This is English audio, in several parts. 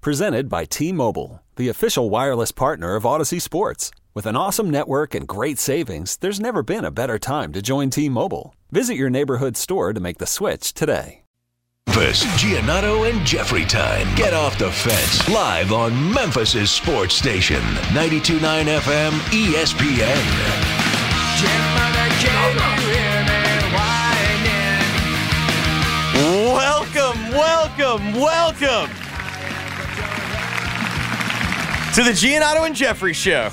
Presented by T Mobile, the official wireless partner of Audacy Sports. With an awesome network and great savings, there's never been a better time to join T Mobile. Visit your neighborhood store to make the switch today. Memphis, Giannotto and Jeffrey time. Get off the fence. Live on Memphis's sports station, 92.9 FM ESPN. Welcome, welcome, welcome to the Giannotto and Jeffrey Show.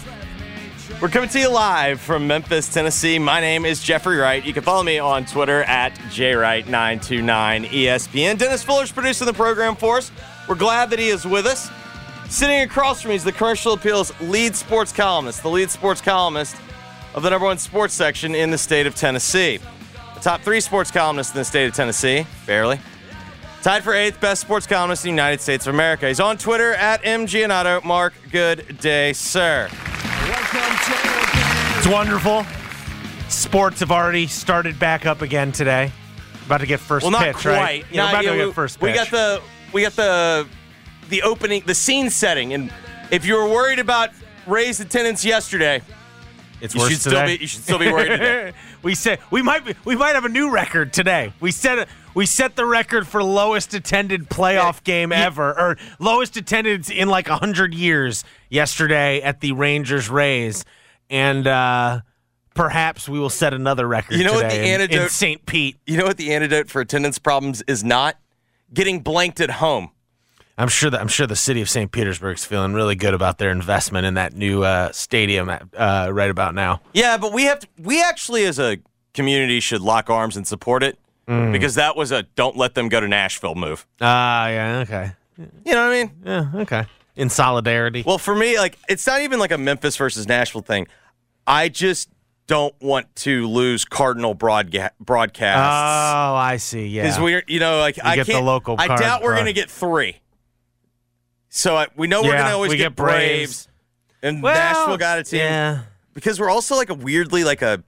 We're coming to you live from Memphis, Tennessee. My name is Jeffrey Wright. You can follow me on Twitter at jwright929ESPN. Dennis Fuller's producing the program for us. We're glad that he is with us. Sitting across from me is the Commercial Appeals lead sports columnist, the lead sports columnist of the number one sports section in the state of Tennessee. The top three sports columnists in the state of Tennessee, barely. Tied for eighth best sports columnist in the United States of America. He's on Twitter at mgiannotto. Mark, good day, sir. It's wonderful. Sports have already started back up again today. About to get first Well, not pitch, quite. right? Yeah, Not- we're about you to know, get first pitch. We got the we got the the opening, the scene setting, and if you were worried about Rays' attendance yesterday, it's you worse should still today. be you should still be worried today. we said we might be, we might have a new record today. We set we set the record for lowest attended playoff game ever, or lowest attendance in like hundred years yesterday at the Rangers Rays, and uh, perhaps we will set another record. You know what the in- in antidote- St. Pete. You know what the antidote for attendance problems is not? Getting blanked at home. I'm sure that I'm sure the city of St. Petersburg's feeling really good about their investment in that new uh, stadium at, uh, right about now. Yeah, but we have to, we actually as a community should lock arms and support it Mm. because that was a don't let them go to Nashville move. Ah, yeah, okay, You know what I mean? yeah, okay. In solidarity. Well, for me, like it's not even like a Memphis versus Nashville thing. I just don't want to lose Cardinal broadga- broadcasts oh, I see. Yeah, because we're you know like I get can't. local I doubt we're gonna get three. So I, we know we're Yeah, gonna always we get, get Braves, Braves. and Well, Nashville got a team Yeah, because we're also like a weirdly like a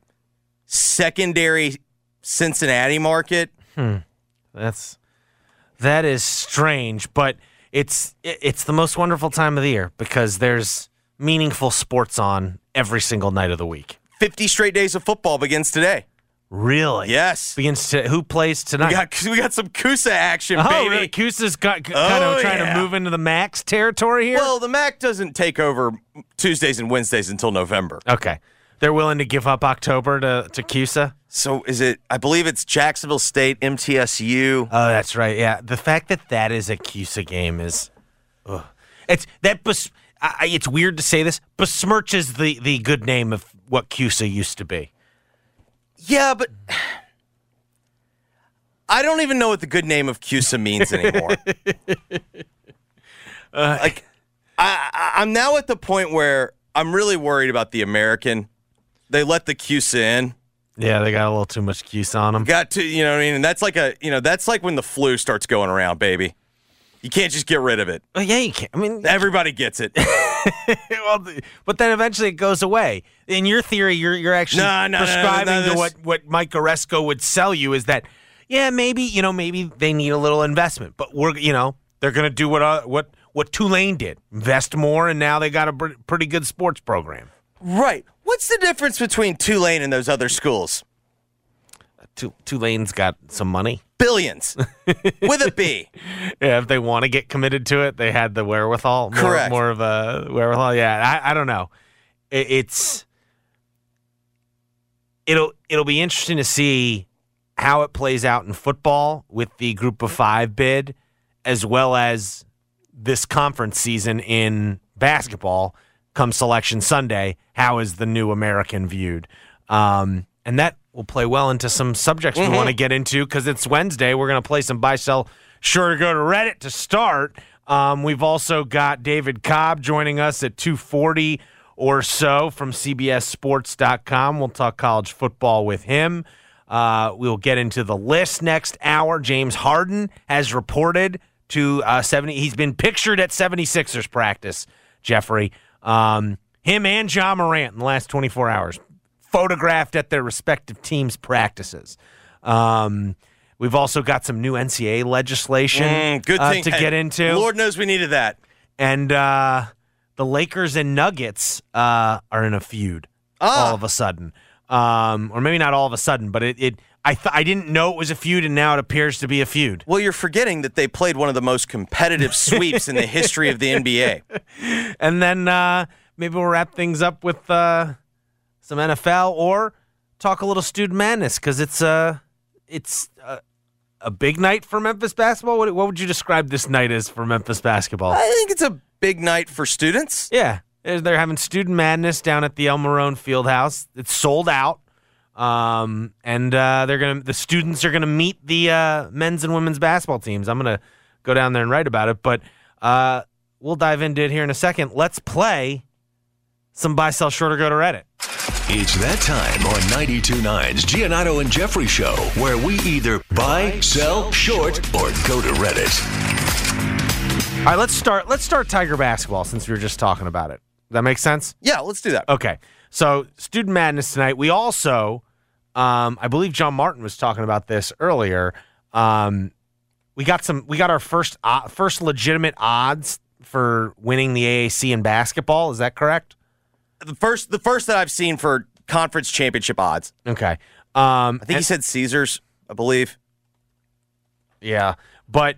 secondary Cincinnati market. Hmm. that's that is strange, but it's it's the most wonderful time of the year because there's meaningful sports on every single night of the week. Fifty straight days of football begins today. Really? Yes, Begins to who plays tonight? we got we got some CUSA action, oh, baby. really? CUSA's got oh, kind Oh, of trying yeah. to move into the MAC's territory here. Well, the MAC doesn't take over Tuesdays and Wednesdays until November. Okay. They're willing to give up October to, to CUSA? So is it? I believe it's Jacksonville State, MTSU. Oh, that's right. Yeah. The fact that that is a CUSA game is. Ugh. It's that bes- I- it's weird to say this, besmirches the, the good name of what CUSA used to be. Yeah, but I don't even know what the good name of CUSA means anymore. Uh, like, I, I, I'm now at the point where I'm really worried about the American. They let the CUSA in. Yeah, they got a little too much CUSA on them. Got to, you know what I mean? And that's like a, you know, that's like when the flu starts going around, baby. You can't just get rid of it. Well, yeah, you can't. I mean, Everybody gets it. well, but then eventually it goes away. In your theory, you're you're actually No, no, no, no, prescribing no, to what what Mike Aresco would sell you is that yeah, maybe you know maybe they need a little investment, but we're you know they're gonna do what uh, what what Tulane did, invest more, and now they got a pretty good sports program. right. What's the difference between Tulane and those other schools? Tu- Tulane's got some money. Billions with a B. Yeah, if they want to get committed to it, they had the wherewithal. More, Correct. More of a wherewithal. Yeah, I, I don't know. It, it's it'll it'll be interesting to see how it plays out in football with the Group of Five bid, as well as this conference season in basketball. Come Selection Sunday, how is the new American viewed? Um, and that will play well into some subjects we want to get into because it's Wednesday. We're going to play some buy sell. Sure to go to Reddit to start. Um, we've also got David Cobb joining us at 240 or so from CBSSports.com. We'll talk college football with him. Uh, we'll get into the list next hour. James Harden has reported to uh, 70. He's been pictured at 76ers practice, Jeffrey. Um, him and Ja Morant in the last 24 hours, photographed at their respective teams' practices. Um, we've also got some new NCAA legislation Mm, good uh, thing to hey, get into. Lord knows we needed that. And uh, the Lakers and Nuggets uh, are in a feud Ah. all of a sudden. Um, or maybe not all of a sudden, but it, it I th- I didn't know it was a feud, and now it appears to be a feud. Well, you're forgetting that they played one of the most competitive sweeps in the history of the NBA. And then uh, maybe we'll wrap things up with uh, some NFL or talk a little student madness because it's uh, it's uh, a big night for Memphis basketball. What, what would you describe this night as for Memphis basketball? I think it's a big night for students. Yeah, they're they're having student madness down at the Elma Roane Fieldhouse. It's sold out, um, and uh, they're gonna the students are gonna meet the uh, men's and women's basketball teams. I'm gonna go down there and write about it, but uh, we'll dive into it here in a second. Let's play some buy, sell, short, or go to Reddit. It's that time on 92.9's Giannotto and Jeffrey Show, where we either buy, sell, short, or go to Reddit. All right, let's start. Let's start Tiger basketball since we were just talking about it. That make sense? Yeah, let's do that. Okay. So, Student Madness tonight. We also, um, I believe John Martin was talking about this earlier. Um, we got some. We got our first uh, first legitimate odds for winning the AAC in basketball. Is that correct? The first, the first that I've seen for conference championship odds. Okay. Um, I think he said Caesars. I believe. yeah, but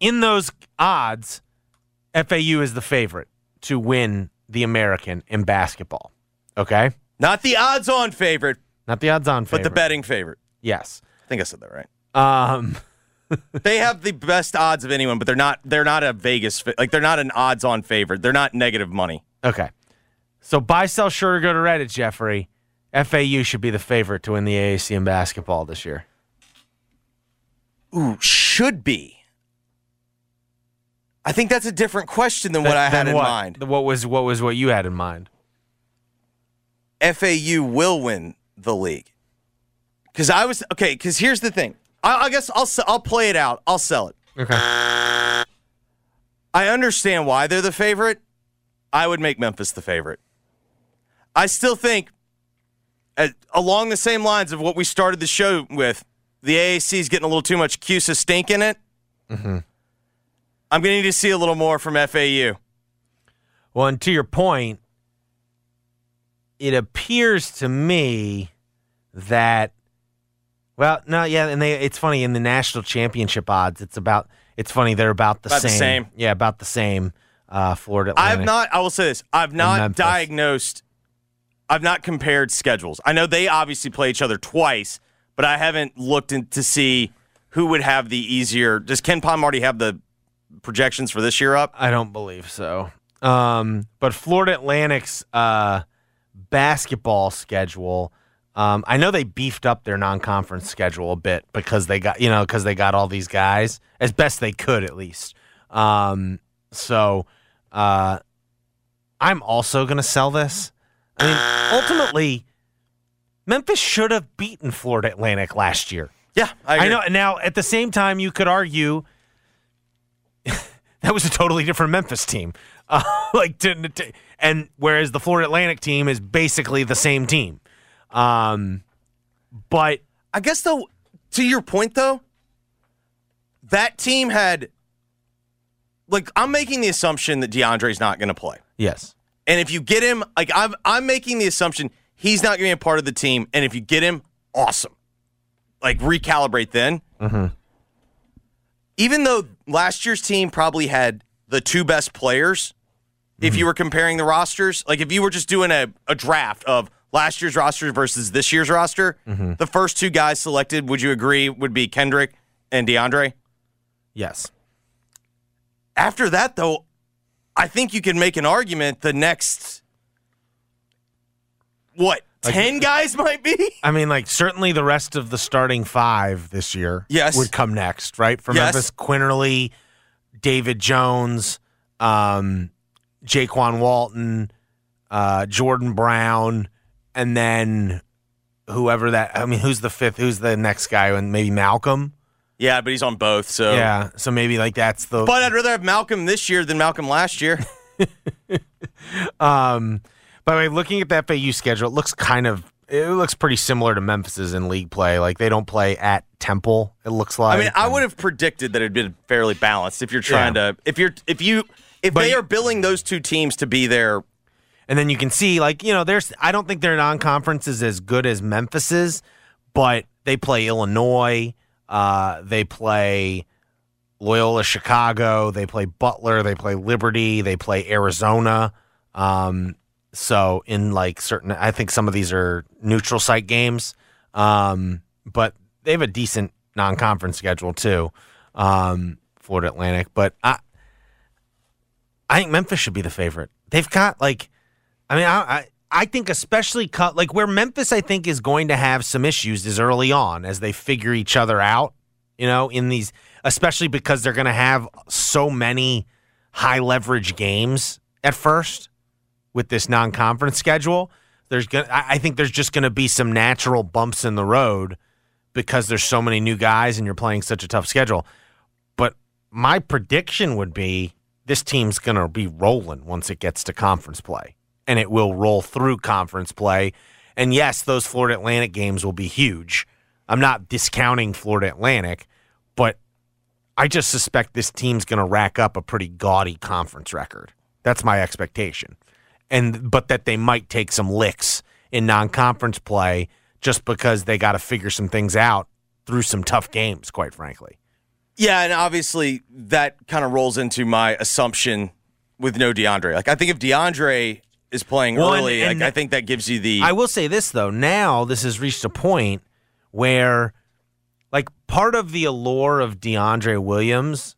in those odds, FAU is the favorite to win the American in basketball. Okay, Not the odds-on favorite, not the odds-on favorite, but the betting favorite. Yes. I think I said that right. Um, They have the best odds of anyone, but they're not. They're not a Vegas. Like they're not an odds-on favorite. They're not negative money. Okay. So buy, sell, or go to Reddit, Jeffrey. FAU should be the favorite to win the AAC in basketball this year. Ooh, should be. I think that's a different question than what I had in what? mind. What was what was what you had in mind? FAU will win the league. Because I was okay. Because here's the thing. I, I guess I'll I'll play it out. I'll sell it. Okay. I understand why they're the favorite. I would make Memphis the favorite. I still think, uh, along the same lines of what we started the show with, the AAC is getting a little too much CUSA stink in it. Mm-hmm. I'm going to need to see a little more from FAU. Well, and to your point, it appears to me that well, no, yeah, and they it's funny in the national championship odds, it's about it's funny they're about the About the same. same. Yeah, about the same. Uh, Florida. I've not. I will say this. I've not diagnosed. I've not compared schedules. I know they obviously play each other twice, but I haven't looked in to see who would have the easier. Does KenPom already have the projections for this year up? I don't believe so. Um, but Florida Atlantic's uh, basketball schedule, um, I know they beefed up their non-conference schedule a bit because they got you know because they got all these guys as best they could at least. Um, so uh, I'm also gonna sell this. I mean, ultimately, Memphis should have beaten Florida Atlantic last year. Yeah, I, I know. Now, at the same time, you could argue that was a totally different Memphis team. Uh, like, to, to- and whereas the Florida Atlantic team is basically the same team. Um, but I guess though, to your point though, that team had. Like I'm making the assumption that DeAndre's not going to play. yes, And if you get him, like I'm, I'm making the assumption he's not going to be a part of the team. And if you get him, awesome. Like recalibrate then. Mm-hmm. Even though last year's team probably had the two best players, if you mm-hmm. were comparing the rosters, like if you were just doing a, a draft of last year's roster versus this year's roster, mm-hmm. the first two guys selected, would you agree, would be Kendric and DeAndre? yes, After that, though, I think you can make an argument the next, what, 10 guys might be? I mean, like certainly the rest of the starting five this year Yes. would come next, right? For Yes. Memphis, Quinerly, David Jones, um, Jaykwon Walton, uh, Jordan Brown, and then whoever that. I mean, who's the fifth? Who's the next guy? And maybe Malcolm. Yeah, but he's on both. So Yeah, so maybe like that's the. But I'd rather have Malcolm this year than Malcolm last year. Um, by the way, looking at the FAU schedule, it looks kind of it looks pretty similar to Memphis's in league play. Like they don't play at Temple. It looks like. I mean, I would have predicted that it'd been fairly balanced if you're trying to if you're if you if But they are billing those two teams to be there. And then you can see, like, you know, there's, I don't think their non conference is as good as Memphis's, but they play Illinois. Uh, they play Loyola Chicago. They play Butler. They play Liberty. They play Arizona. Um, so, in like certain, I think some of these are neutral site games, um, but they have a decent non conference schedule too, um, Florida Atlantic. But I, I think Memphis should be the favorite. They've got like, I mean, I, I I think especially cut like where Memphis I think is going to have some issues is early on as they figure each other out. You know, in these, especially because they're going to have so many high leverage games at first with this non conference schedule. There's gonna, I I think there's just going to be some natural bumps in the road because there's so many new guys and you're playing such a tough schedule. But my prediction would be this team's going to be rolling once it gets to conference play, and it will roll through conference play. And yes, those Florida Atlantic games will be huge. I'm not discounting Florida Atlantic, but I just suspect this team's going to rack up a pretty gaudy conference record. That's my expectation. And but that they might take some licks in non-conference play just because they got to figure some things out through some tough games, quite frankly. Yeah, and obviously that kind of rolls into my assumption with no DeAndre. Like I think if DeAndre is playing and- early, like I think that gives you the I will say this though. Now this has reached a point where, like, part of the allure of DeAndre Williams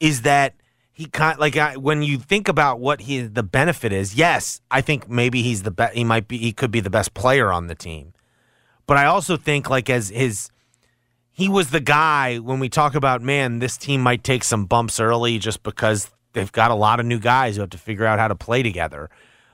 is that he kind like I, when you think about what he the benefit is. Yes, I think maybe he's the best. He might be. He could be the best player on the team. But I also think like as his. He was the guy when we talk about man, this team might take some bumps early just because they've got a lot of new guys who have to figure out how to play together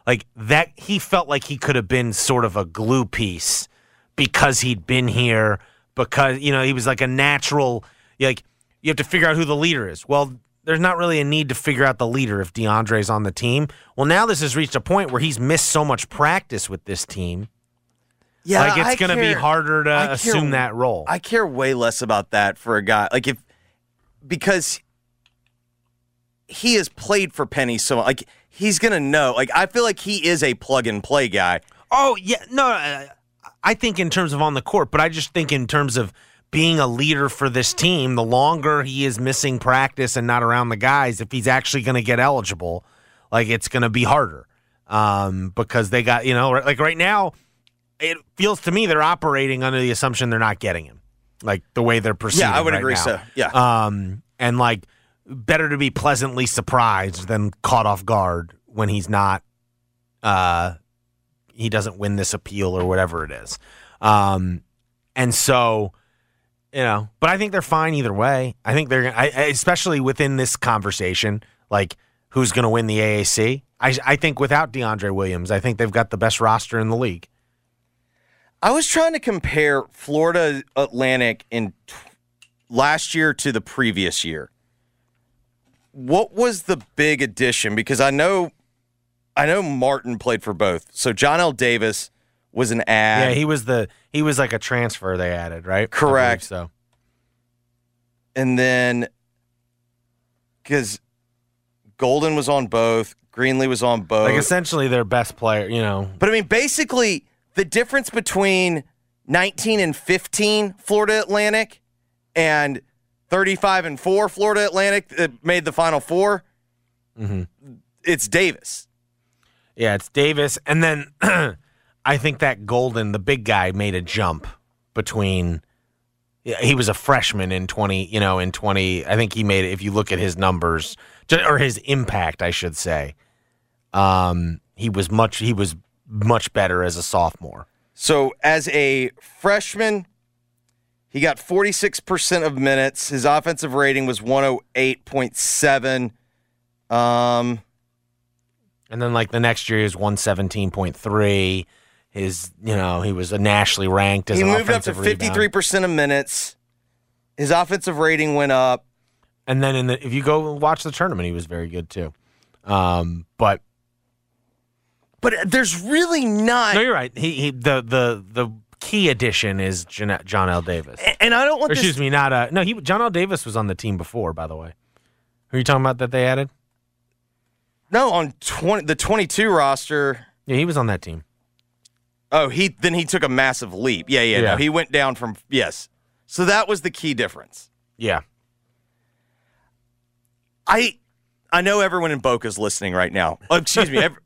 like that he felt like he could have been sort of a glue piece because he'd been here because you know he was like a natural like you have to figure out who the leader is. Well there's not really a need to figure out the leader if DeAndre's on the team. Well now this has reached a point where he's missed so much practice with this team. Yeah. like it's going to be harder to care- assume that role. I care way less about that for a guy like if because he has played for Penny so like he's gonna know. Like I feel like he is a plug and play guy. Oh yeah, no, uh, I think in terms of on the court, but I just think in terms of being a leader for this team. The longer he is missing practice and not around the guys, if he's actually going to get eligible, like it's going to be harder um, because they got you know like right now, it feels to me they're operating under the assumption they're not getting him, like the way they're proceeding. Yeah, I would right agree now. so, yeah. um, and like better to be pleasantly surprised than caught off guard when he's not uh he doesn't win this appeal or whatever it is. Um and so you know, but I think they're fine either way. I think they're I, especially within this conversation, like who's going to win the AAC. I I think without DeAndre Williams, I think they've got the best roster in the league. I was trying to compare Florida Atlantic in t- last year to the previous year. What was the big addition? Because I know, I know Martin played for both. So Johnell Davis was an ad. yeah, he was the he was like a transfer they added, right? Correct. So and then because Goldin was on both, Greenlee was on both. like essentially their best player, you know. But I mean, basically, the difference between 19 and 15 Florida Atlantic and 35 and 4 Florida Atlantic that made the final 4 it's Davis. Yeah, it's Davis. And then I think that Goldin, the big guy, made a jump between. He was a freshman in 20, you know, in 20. I think he made it, if you look at his numbers, or his impact, I should say. Um, he was much, he was much better as a sophomore. So, as a freshman, He got 46% of minutes. His offensive rating was 108.7. Um, And then like the next year he was one seventeen point three. His you know, he was nationally ranked as he moved up to rebound. 53% of minutes. His offensive rating went up. And then in the if you go watch the tournament, he was very good too. Um, but But there's really not. no, you're right. He, he the the the key addition is Jan- Johnell Davis. and I don't want Or, this. excuse me, not uh no. He Johnell Davis was on the team before, by the way. Who are you talking about that they added? No, on 20, the 22 roster. Yeah, he was on that team. Oh, he then he took a massive leap. Yeah, yeah, Yeah. No, he went down from yes. So that was the key difference. Yeah. I I know everyone in Boca's listening right now. Oh, excuse me. Ev-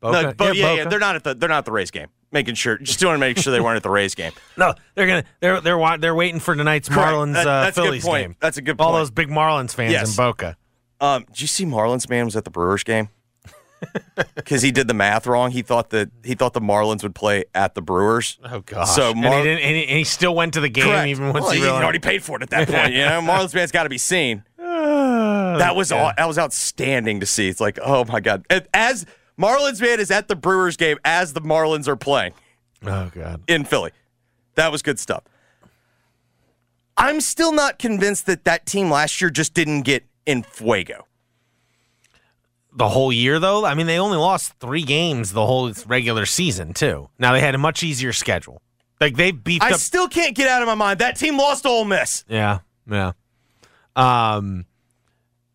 Boca. no, but yeah, yeah, Boca. they're not at the they're not at the Rays game. Making sure, just want to make sure they weren't at the Rays game. No, they're gonna they're they're they're waiting for tonight's Correct. Marlins That- uh, that's a good Phillies point. game. That's a good All those big Marlins fans Yes. in Boca. Um, did you see Marlins man was at the Brewers game? Because he did the math wrong. He thought that he thought the Marlins would play at the Brewers. Oh gosh. So and, he didn't, and, he, and he still went to the game Correct. even once well, he he already paid for it at that point. You know, Marlins man's got to be seen. that was Yeah. aw- that was outstanding to see. It's like, oh my god, as Marlins man is at the Brewers game as the Marlins are playing Oh god. in Philly. That was good stuff. I'm still not convinced that that team last year just didn't get in fuego. The whole year though, I mean, they only lost three games the whole regular season too. Now they had a much easier schedule. Like they beefed I up. still can't get out of my mind that team lost to Ole Miss. yeah, yeah. Um,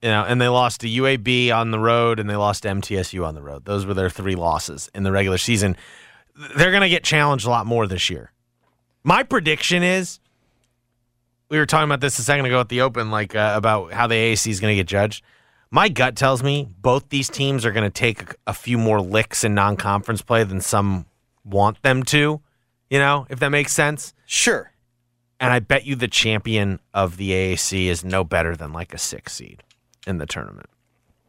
you know, and they lost to UAB on the road, and they lost to MTSU on the road. Those were their three losses in the regular season. They're going to get challenged a lot more this year. My prediction is we were talking about this a second ago at the Open, like uh, about how the AAC is going to get judged. My gut tells me both these teams are going to take a, a few more licks in non-conference play than some want them to. You know, if that makes sense. Sure. And I bet you the champion of the AAC is no better than like a six seed in the tournament.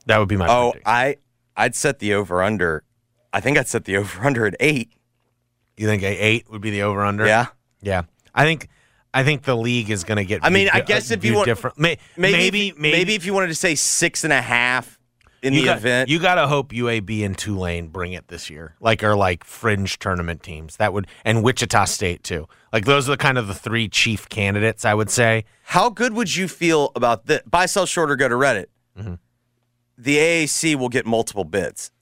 That would be my Oh, prediction. I I'd set the over under. I think I'd set the over under at eight. you think a eight would be the over under? Yeah. yeah. I think I think the league is going to get. I mean, I guess uh, if you want- different, may, Maybe maybe if, maybe if you wanted to say six and a half in you the got, event. You got to hope UAB and Tulane bring it this year, like are like fringe tournament teams that would, and Wichita State too. Like those are the kind of the three chief candidates, I would say. How good would you feel about that? Buy, sell, short, or go to Reddit. Mm-hmm. The AAC will get multiple bids.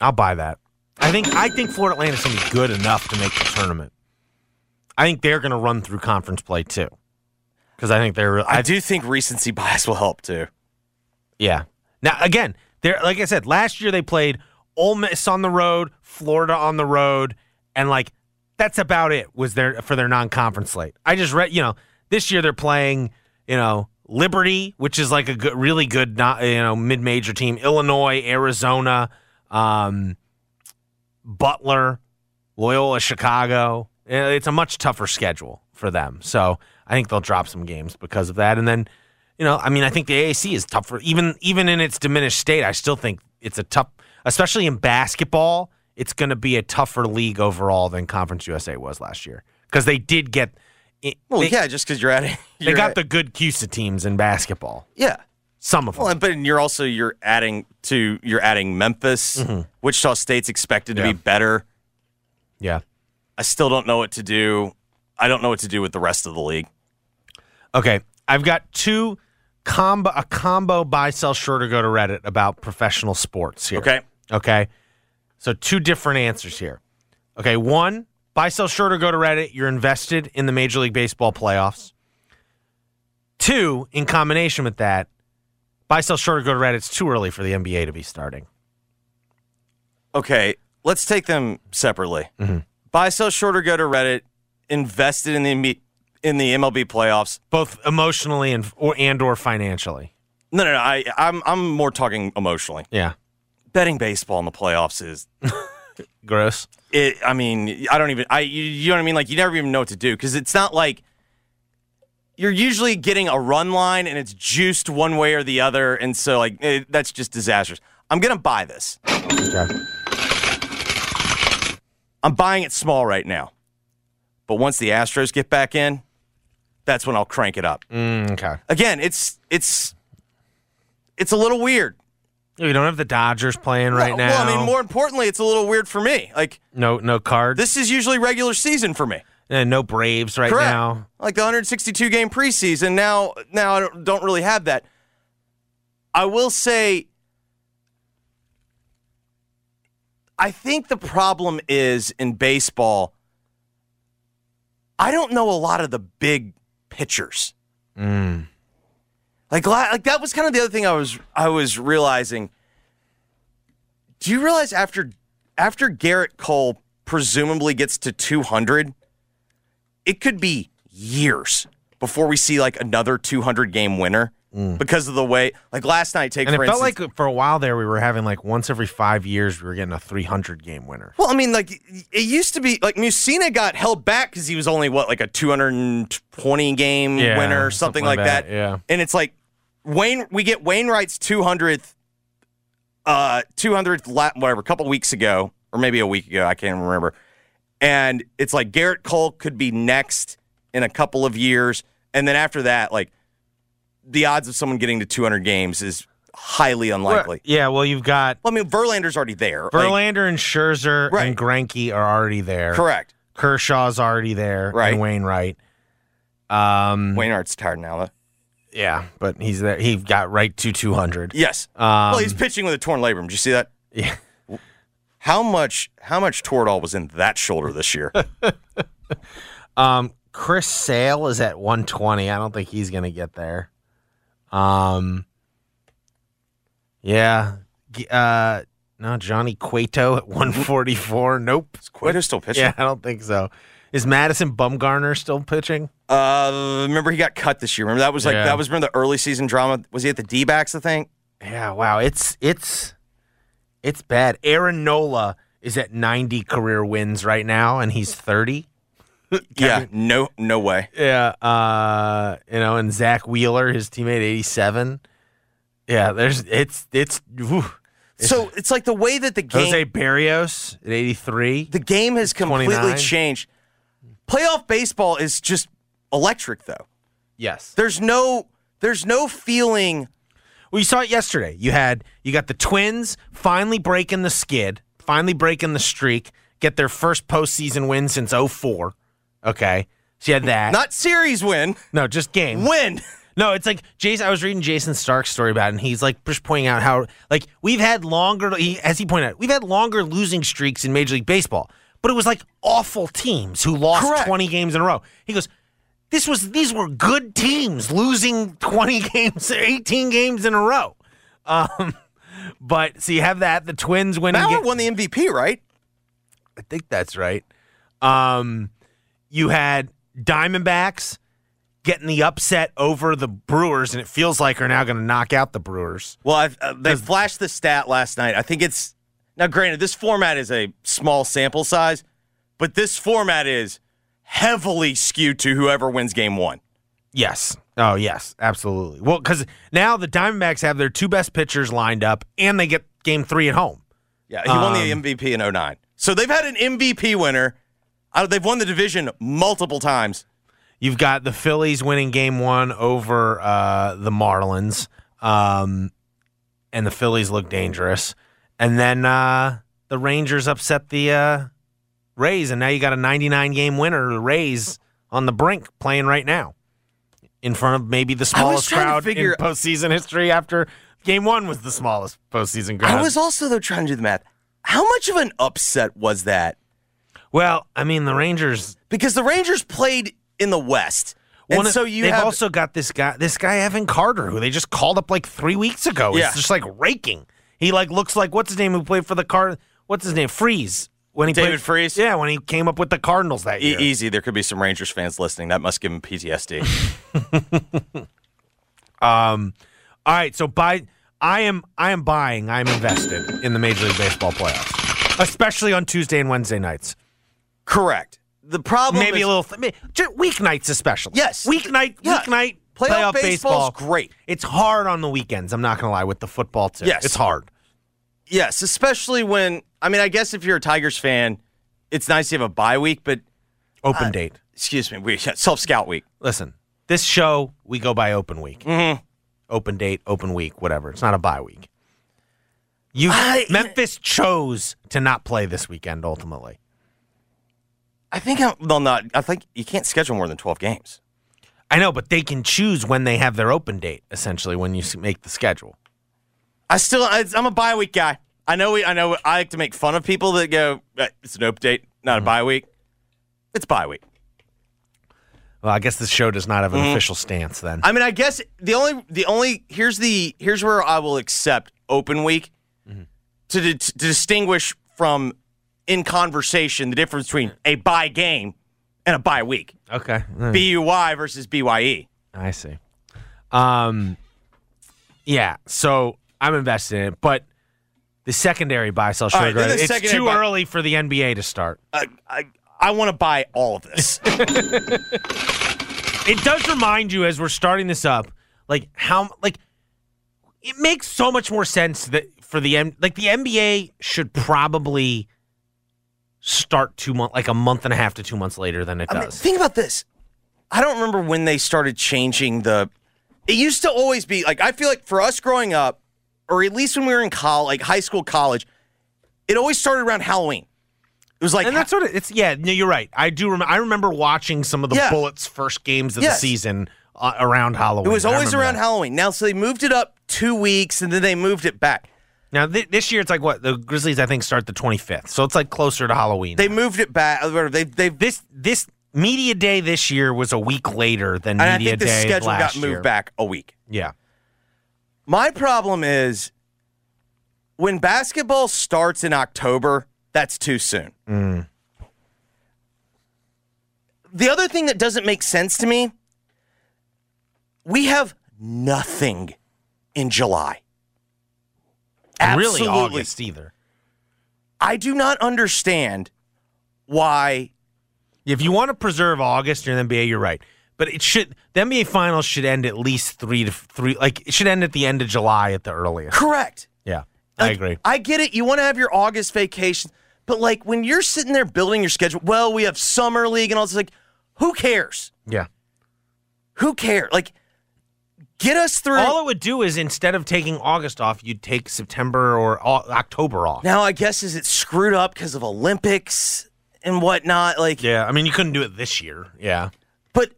I'll buy that. I think I think Florida Atlantic's gonna be good enough to make the tournament. I think they're gonna run through conference play too, because I think they're. I I do think recency bias will help too. Yeah. Now again, they're like I said, last year they played Ole Miss on the road, Florida on the road, and like that's about it was their for their non-conference slate. I just read, you know, this year they're playing, you know, Liberty, which is like a good, really good, not you know, mid-major team. Illinois, Arizona, um, Butler, Loyola, Chicago. It's a much tougher schedule for them. So I think they'll drop some games because of that. And then, you know, I mean, I think the AAC is tougher. Even even in its diminished state, I still think it's a tough, especially in basketball. It's going to be a tougher league overall than Conference USA was last year because they did get. Well, they, yeah, just because you're adding. they you're got at- the good CUSA teams in basketball. yeah. Some of them. Well, but you're also you're adding to you're adding Memphis, Wichita State's expected to Mm-hmm. Yeah. be better. yeah. I still don't know what to do. I don't know what to do with the rest of the league. Okay, I've got two combo a combo buy sell short or go to Reddit about professional sports here. Okay. Okay. So two different answers here. Okay, one, buy sell short or go to Reddit, you're invested in the Major League Baseball playoffs. Two, in combination with that, buy sell short or go to Reddit, it's too early for the NBA to be starting. Okay, let's take them separately. Mm-hmm. Buy, sell, short, or go to Reddit. Invested in the in the MLB playoffs. Both emotionally and or and or financially. No, no, no. I, I'm I'm more talking emotionally. Yeah. Betting baseball in the playoffs is Gross. it. I mean, I don't even. I you, you know what I mean? Like you never even know what to do because it's not like you're usually getting a run line and it's juiced one way or the other, and so like it, that's just disastrous. I'm gonna buy this. Okay. I'm buying it small right now. but once the Astros get back in, that's when I'll crank it up. Mm, okay. Again, it's it's it's a little weird We don't have the Dodgers playing right well, now. Well, I mean, more importantly, it's a little weird for me. Like no no cards. this is usually regular season for me. and no Braves right Correct. now. Like the 162 game preseason. Now, now I don't, don't really have that. I will say, I think the problem is in baseball. I don't know a lot of the big pitchers. Mm. Like, like that was kind of the other thing I was I was realizing. Do you realize after after Gerrit Cole presumably gets to 200, it could be years before we see like another 200 game winner because of the way like last night take Mm. And it felt instance like for a while there we were having like once every five years we were getting a 300 game winner. well I mean like it used to be like Mussina got held back cuz he was only what like a 220 game Yeah, winner or something, something like that. that, yeah. and it's like Wayne we get Wainwright's 200th uh 200th la- whatever a couple weeks ago or maybe a week ago I can't remember and it's like Gerrit Cole could be next in a couple of years and then after that like the odds of someone getting to 200 games is highly unlikely. Yeah, well you've got Well, I mean Verlander's already there. Like, Verlander and Scherzer Right. and Greinke are already there. correct. Kershaw's already there. Right. And Wainwright. Um, Wainwright's tired now though. yeah, but he's there. He got right to 200. Yes. Um, well, he's pitching with a torn labrum. Did you see that? Yeah. How much how much Toradol was in that shoulder this year? Um, Chris Sale is at 120. I don't think he's going to get there. Um, yeah. Uh, no, Johnny Cueto at 144. Nope. Is Cueto still pitching? Yeah, I don't think so. Is Madison Bumgarner still pitching? Uh, remember he got cut this year. Remember that was like Yeah. that was remember the early season drama. Was he at the D backs? I think. Yeah, wow. It's it's it's bad. Aaron Nola is at 90 career wins right now, and he's 30. Yeah. No. No way. Yeah, uh, you know, and Zack Wheeler, his teammate, 87. Yeah, there's it's it's whew. So it's like the way that the game Jose Berrios at 83. the game has completely 29. changed. Playoff baseball is just electric though. Yes. There's no there's no feeling Well, you saw it yesterday. You had you got the Twins finally breaking the skid, finally breaking the streak, get their first postseason win since 04. Okay. So you had that. not series win, no, just game. win. No, it's like Jason. I was reading Jayson Stark's story about it, and he's like just pointing out how like we've had longer. He, as he pointed out, we've had longer losing streaks in Major League Baseball, but it was like awful teams who lost Correct. twenty games in a row. He goes, "This was these were good teams losing twenty games, eighteen games in a row." Um, but so you have that. The Twins winning. Mauer ga- won the MVP, right? I think that's right. Um, you had Diamondbacks getting the upset over the Brewers, and it feels like are now going to knock out the Brewers. Well, uh, they flashed the stat last night. I think it's now. Granted, this format is a small sample size, but this format is heavily skewed to whoever wins game one. Yes. Oh, yes, absolutely. Well, because now the Diamondbacks have their two best pitchers lined up, and they get Game Three at home. Yeah, he won Um, the MVP in 09. So they've had an MVP winner. Uh, they've won the division multiple times. You've got the Phillies winning Game One over uh, the Marlins, um, and the Phillies look dangerous. And then uh, the Rangers upset the uh, Rays, and now you got a 99 game winner, the Rays, on the brink playing right now in front of maybe the smallest trying to crowd figure- in postseason history. After Game One was the smallest postseason crowd. I was also though trying to do the math. How much of an upset was that? Well, I mean, the Rangers Because the Rangers played in the West, and One so you they've have also got this guy, this guy Evan Carter, who they just called up like three weeks ago. Yeah. It's just like raking. He like looks like what's his name who played for the Card? What's his name? Freese. When he David played, Freese? Yeah, when he came up with the Cardinals that E- easy. There could be some Rangers fans listening. That must give him PTSD. Um, all right, so buy. I am I am buying. I am invested in the Major League Baseball playoffs, especially on Tuesday and Wednesday nights. Correct. The problem Maybe is a little th- weeknights, especially. Yes. weeknight, Yeah. weeknight Playoff playoff, baseball. great. It's hard on the weekends. I'm not gonna lie with the football too. Yes. it's hard. Yes, especially when I mean, I guess if you're a Tigers fan, it's nice to have a bye week, but Open date. Excuse me, we self scout week. Listen, this show we go by open week. Mm-hmm. Open date, open week, whatever. It's not a bye week. You I- Memphis chose to not play this weekend. Ultimately, I think I'm, they'll not. I think you can't schedule more than twelve games. I know, but they can choose when they have their open date. Essentially, when you make the schedule. I still, I, I'm a bye week guy. I know we, I know I like to make fun of people that go, "Uh, it's an open date, not a mm-hmm. bye week. It's bye week. Well, I guess this show does not have an mm-hmm. official stance then. I mean, I guess the only, the only, here's the, here's where I will accept open week mm-hmm. to, di- to distinguish from in conversation the difference between a bye game and a bye week. okay, BUY versus E. BYE. I see. Um, yeah. So I'm invested in it, but the secondary buy sell All right, sugar. then the it's secondary too buy- early for the NBA to start. I, I, I want to buy all of this. It does remind you as we're starting this up, like how like it makes so much more sense that for the M like the NBA should probably start two month like a month and a half to two months later than it I mean, does. think about this. I don't remember when they started changing the. It used to always be like I feel like for us growing up, or at least when we were in college, like high school, college, it always started around Halloween. It was like and that's what it, it's. Yeah, no, you're right. I do. Rem- I remember watching some of the Yeah. Bullets' first games of Yes. the season uh, around Halloween. it was always around that. Halloween. Now, so they moved it up two weeks, and then they moved it back. Now th- this year it's like what the Grizzlies I think start the 25th, so it's like closer to Halloween. They moved it back. Uh, they they this this media day this year was a week later than and I media think the day schedule last got moved year. back a week. Yeah. My problem is when basketball starts in October, that's too soon. Mm. The other thing that doesn't make sense to me, we have nothing in July. Really August either. I do not understand why. If you want to preserve August in the NBA, you're right. But it should the NBA finals should end at least three to three. Like it should end at the end of July at the earliest. Correct. Yeah, I agree. I get it. You want to have your August vacation, but like when you're sitting there building your schedule, well, we have summer league and all this. Like, who cares? Yeah. Who cares? Like, get us through. All it would do is instead of taking August off, you'd take September or October off. now, I guess is it screwed up because of Olympics and whatnot? Like, Yeah, I mean you couldn't do it this year. Yeah. but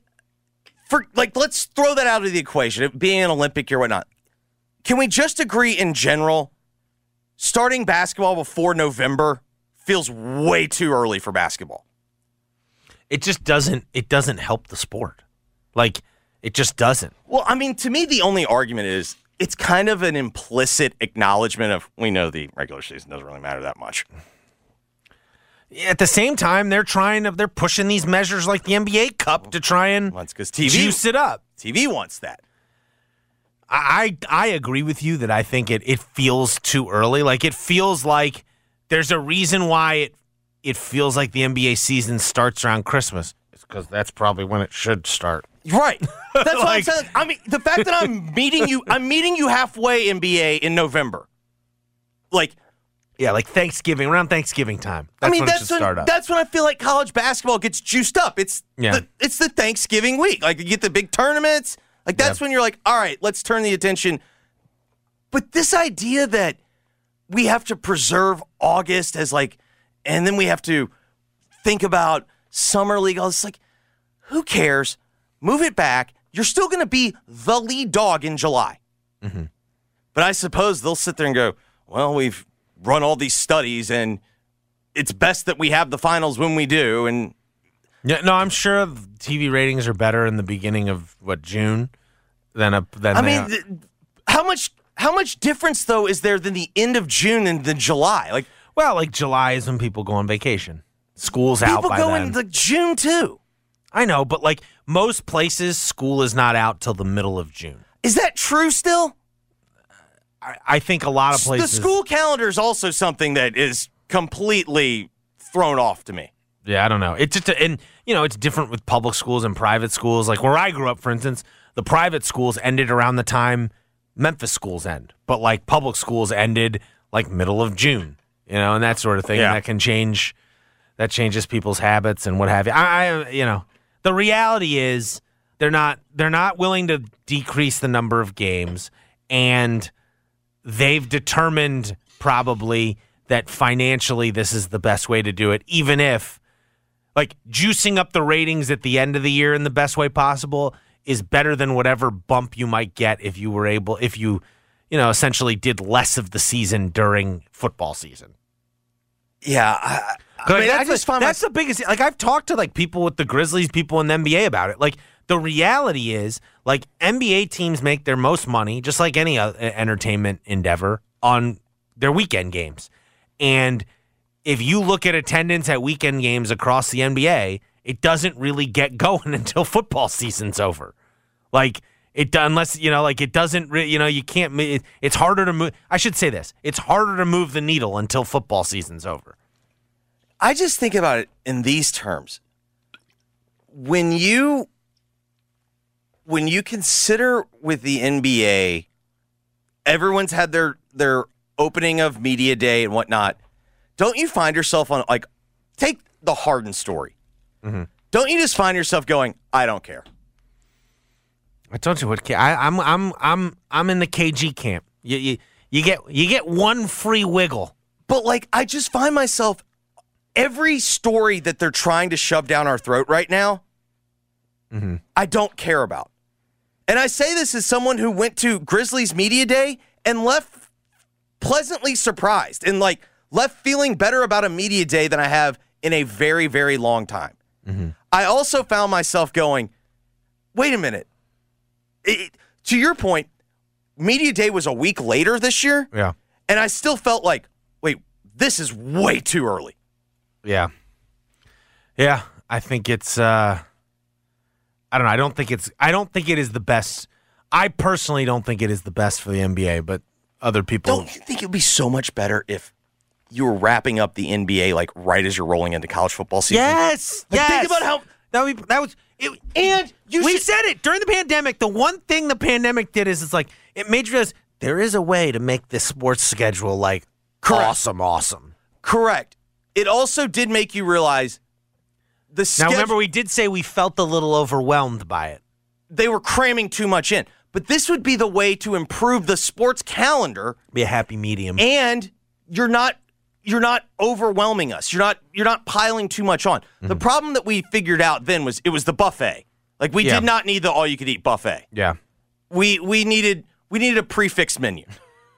for like, let's throw that out of the equation. It being an Olympic year, whatnot. Can we just agree in general? Starting basketball before November feels way too early for basketball. It just doesn't. It doesn't help the sport. Like it just doesn't. Well, I mean, to me, the only argument is it's kind of an implicit acknowledgement of we know the regular season doesn't really matter that much. At the same time, they're trying to. They're pushing these measures like the NBA Cup to try and Well, it's 'cause TV juice it up. TV wants that. I I agree with you that I think it it feels too early. Like it feels like there's a reason why it it feels like the NBA season starts around Christmas. It's because that's probably when it should start. Right. That's what I'm saying. I mean, the fact that I'm meeting you, I'm meeting you halfway NBA in November. Like, Yeah, like Thanksgiving around Thanksgiving time. That's I mean, when that's should when start up. that's when I feel like college basketball gets juiced up. It's Yeah. the, it's the Thanksgiving week. Like you get the big tournaments. Like that's Yeah. when you're like, all right, let's turn the attention. But this idea that we have to preserve August as like, and then we have to think about summer league. This like, who cares? Move it back. You're still going to be the lead dog in July. Mm-hmm. But I suppose they'll sit there and go, well, we've run all these studies and it's best that we have the finals when we do. And yeah, no, I'm sure TV ratings are better in the beginning of what June than a than I mean, th- how much how much difference though is there than the end of June and the July? Like well, like July is when people go on vacation. School's out people go then. into June too. I know, but like most places, school is not out till the middle of June. Is that true still? I, I think a lot of places. The school calendar is also something that is completely thrown off to me. Yeah, I don't know. It's just, and you know, it's different with public schools and private schools. Like where I grew up, for instance, the private schools ended around the time Memphis schools end, but like public schools ended like middle of June, you know, and that sort of thing. Yeah. And that can change. That changes people's habits and what have you. I, I you know, the reality is they're not they're not willing to decrease the number of games and they've determined probably that financially this is the best way to do it even if like juicing up the ratings at the end of the year in the best way possible is better than whatever bump you might get if you were able if you you know essentially did less of the season during football season Yeah, I, I, mean, I that's just the, find that's the biggest. Like I've talked to like people with the Grizzlies, people in the NBA about it. Like the reality is, like NBA teams make their most money, just like any other entertainment endeavor, on their weekend games. And if you look at attendance at weekend games across the NBA, it doesn't really get going until football season's over. Like it unless you know, like it doesn't. Re- you know, you can't. It, it's harder to move. I should say this: it's harder to move the needle until football season's over. I just think about it in these terms. When you when you consider with the NBA, everyone's had their their opening of media day and whatnot. Don't you find yourself on like take the Harden story? Mm-hmm. Don't you just find yourself going, I don't care. I told you what I, I'm I'm I'm I'm in the KG camp. You, you you get you get one free wiggle. But like, I just find myself every story that they're trying to shove down our throat right now, mm-hmm. I don't care about. And I say this as someone who went to Grizzlies Media Day and left pleasantly surprised and like left feeling better about a media day than I have in a very, very long time. Mm-hmm. I also found myself going, wait a minute. It- to your point, media day was a week later this year. Yeah. And I still felt like, wait, this is way too early. Yeah. Yeah. I think it's uh I don't know. I don't think it's I don't think it is the best. I personally don't think it is the best for the NBA, but other people Don't you think it would be so much better if you were wrapping up the NBA like right as you're rolling into college football season? Yes. Like, yes. think about how- that, would be, that was it, And you we should- said it during the pandemic. The one thing the pandemic did is it's like it made you realize there is a way to make this sports schedule like Correct. awesome, awesome. Correct. It also did make you realize the Now schedule, remember, we did say we felt a little overwhelmed by it. they were cramming too much in. But this would be the way to improve the sports calendar Be a happy medium. and you're not you're not overwhelming us. You're not you're not piling too much on. The mhm. problem that we figured out then was it was the buffet. Like we Yeah. did not need the all you could eat buffet. yeah. we we needed we needed a prefix menu.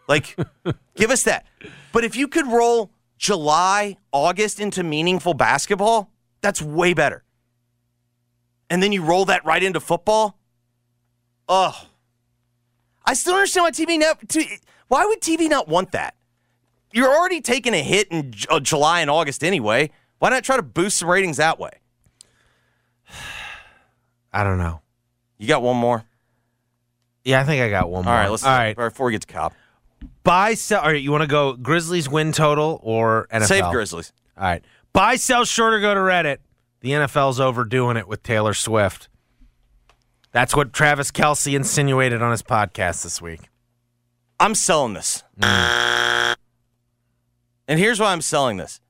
Like give us that. But if you could roll July, August into meaningful basketball, that's way better. And then you roll that right into football? Oh. I still don't understand why TV net t- why would TV not want that? You're already taking a hit in J- uh, July and August anyway. Why not try to boost some ratings that way? I don't know. You got one more? Yeah, I think I got one more. All right, let's All right. before we get to cop. Buy, sell. All right, you want to go Grizzlies win total or NFL? Save Grizzlies. All right. Buy, sell, short, or go to Reddit. The NFL's overdoing it with Taylor Swift. That's what Travis Kelce insinuated on his podcast this week. I'm selling this. And here's why I'm selling this.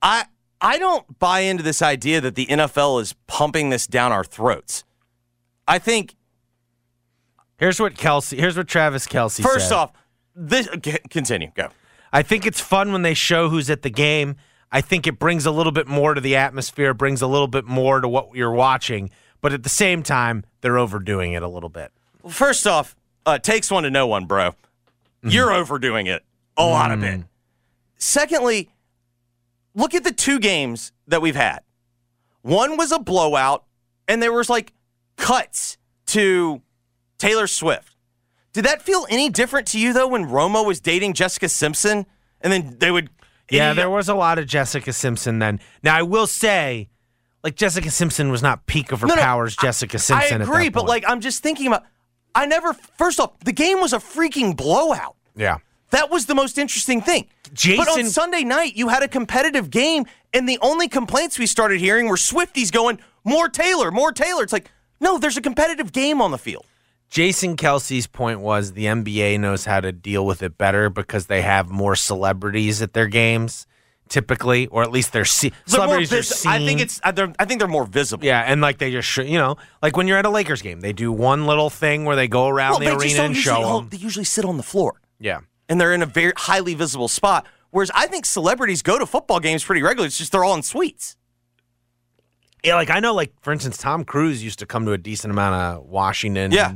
I I don't buy into this idea that the NFL is pumping this down our throats. I think Here's what Kelce. Here's what Travis Kelce. first said. off, this continue. Go. I think it's fun when they show who's at the game. I think it brings a little bit more to the atmosphere, brings a little bit more to what you're watching. But at the same time, they're overdoing it a little bit. Well, first off, uh, takes one to know one, bro. You're overdoing it a lot of it. Secondly, look at the two games that we've had. One was a blowout, and there was like cuts to Taylor Swift. Did that feel any different to you though when Romo was dating Jessica Simpson, and then they would? Yeah, uh, there was a lot of Jessica Simpson then. Now I will say, like Jessica Simpson was not peak of her No, no, powers. Jessica Simpson. I agree, but like I'm just thinking about. I never. First off, the game was a freaking blowout. yeah, That was the most interesting thing. Jason, but on Sunday night, you had a competitive game, and the only complaints we started hearing were Swifties going, more Taylor, more Taylor. It's like, no, there's a competitive game on the field. Jason Kelce's point was the NBA knows how to deal with it better because they have more celebrities at their games. typically, or at least they're see- They're celebrities are seen. I think it's. they're- I think they're more visible. yeah, and like they just you know like when you're at a Lakers game, they do one little thing where they go around Well, the arena and usually show them. They usually sit on the floor. Yeah, and they're in a very highly visible spot. Whereas I think celebrities go to football games pretty regularly. It's just they're all in suites. yeah. Like I know, like for instance, Tom Cruise used to come to a decent amount of Washington. Yeah.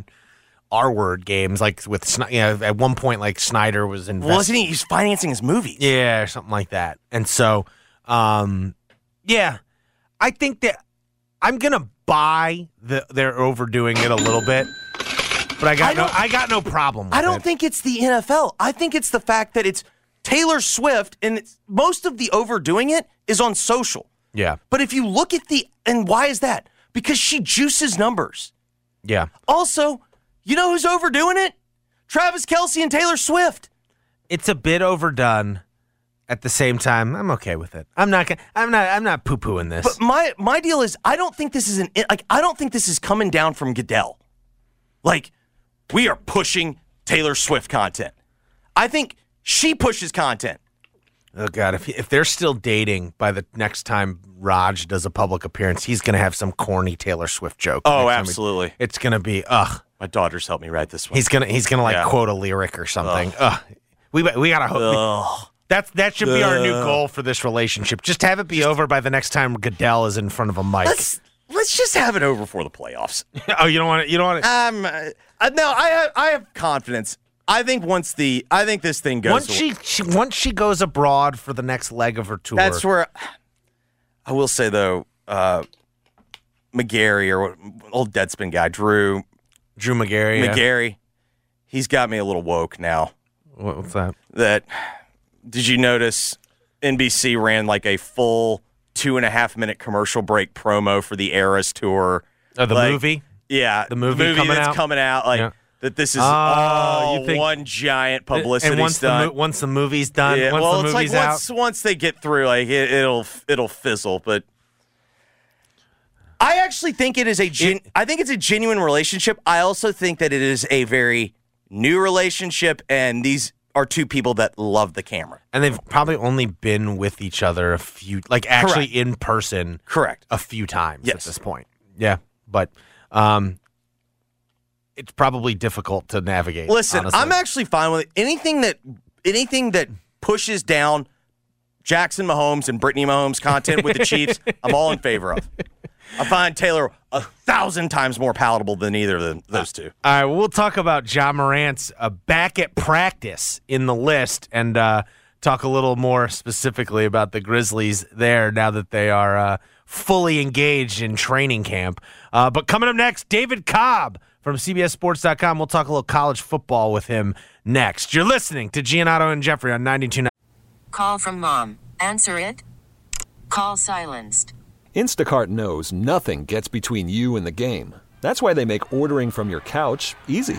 R word games like with you know, at one point like Snyder was invested. Wasn't he? He's financing his movies. Yeah, or something like that. And so, um, yeah, I think that I'm gonna buy the they're overdoing it a little bit, but I got I no I got no problem. With I don't it. think it's the NFL. I think it's the fact that it's Taylor Swift, and it's, most of the overdoing it is on social. Yeah, But if you look at the and why is that? Because she juices numbers. yeah. Also, you know who's overdoing it? Travis Kelce and Taylor Swift. It's a bit overdone. At the same time, I'm okay with it. I'm not. gonna- I'm not. I'm not poo pooing this. But my my deal is I don't think this is an like I don't think this is coming down from Goodell. Like we are pushing Taylor Swift content. I think she pushes content. Oh God! If if they're still dating by the next time Raj does a public appearance, he's gonna have some corny Taylor Swift joke. Oh, time he- absolutely. it's gonna be ugh. My daughters helped me write this one. He's gonna he's gonna like Yeah. quote a lyric or something. Ugh. We we gotta hope. That's that should be our new goal for this relationship. Just have it be over by the next time Goodell is in front of a mic. let's let's just have it over for the playoffs. oh, you don't want it. You don't want it. Um, uh, no, I have, I have confidence. I think once the I think this thing goes. once she, she once she goes abroad for the next leg of her tour. That's where I will say though, uh, Magary or old Deadspin guy, Drew Drew Magary. yeah. Magary, he's got me a little woke now. What- What's that? That did you notice? NBC ran like a full two and a half minute commercial break promo for the Eras tour. Oh, the Like, movie. Yeah, The movie coming that's out? coming out. Like Yeah. that, this is Oh, all you think- one giant publicity and once stunt. the mo- once the movie's done, Yeah, once well, the it's like movie's out, once once they get through, like it, it'll it'll fizzle. But I actually think it is a gen- I think it's a genuine relationship. I also think that it is a very new relationship, and these are two people that love the camera. and they've probably only been with each other a few, like actually in person, Correct. a few times at Yes. this point. Yeah, but um, it's probably difficult to navigate. Listen, honestly. I'm actually fine with it. Anything that anything that pushes down Jackson Mahomes and Brittany Mahomes content with the Chiefs, I'm all in favor of. I find Taylor a thousand times more palatable than either of those two. All right, we'll talk about Ja Morant's uh, back at practice in the list and uh, talk a little more specifically about the Grizzlies there now that they are uh, fully engaged in training camp. Uh, but coming up next, David Cobb from CBSSports.com. We'll talk a little college football with him next. You're listening to Giannotto and Jeffrey on 92.9. Call from mom. Answer it. Call silenced. Instacart knows nothing gets between you and the game. That's why they make ordering from your couch easy.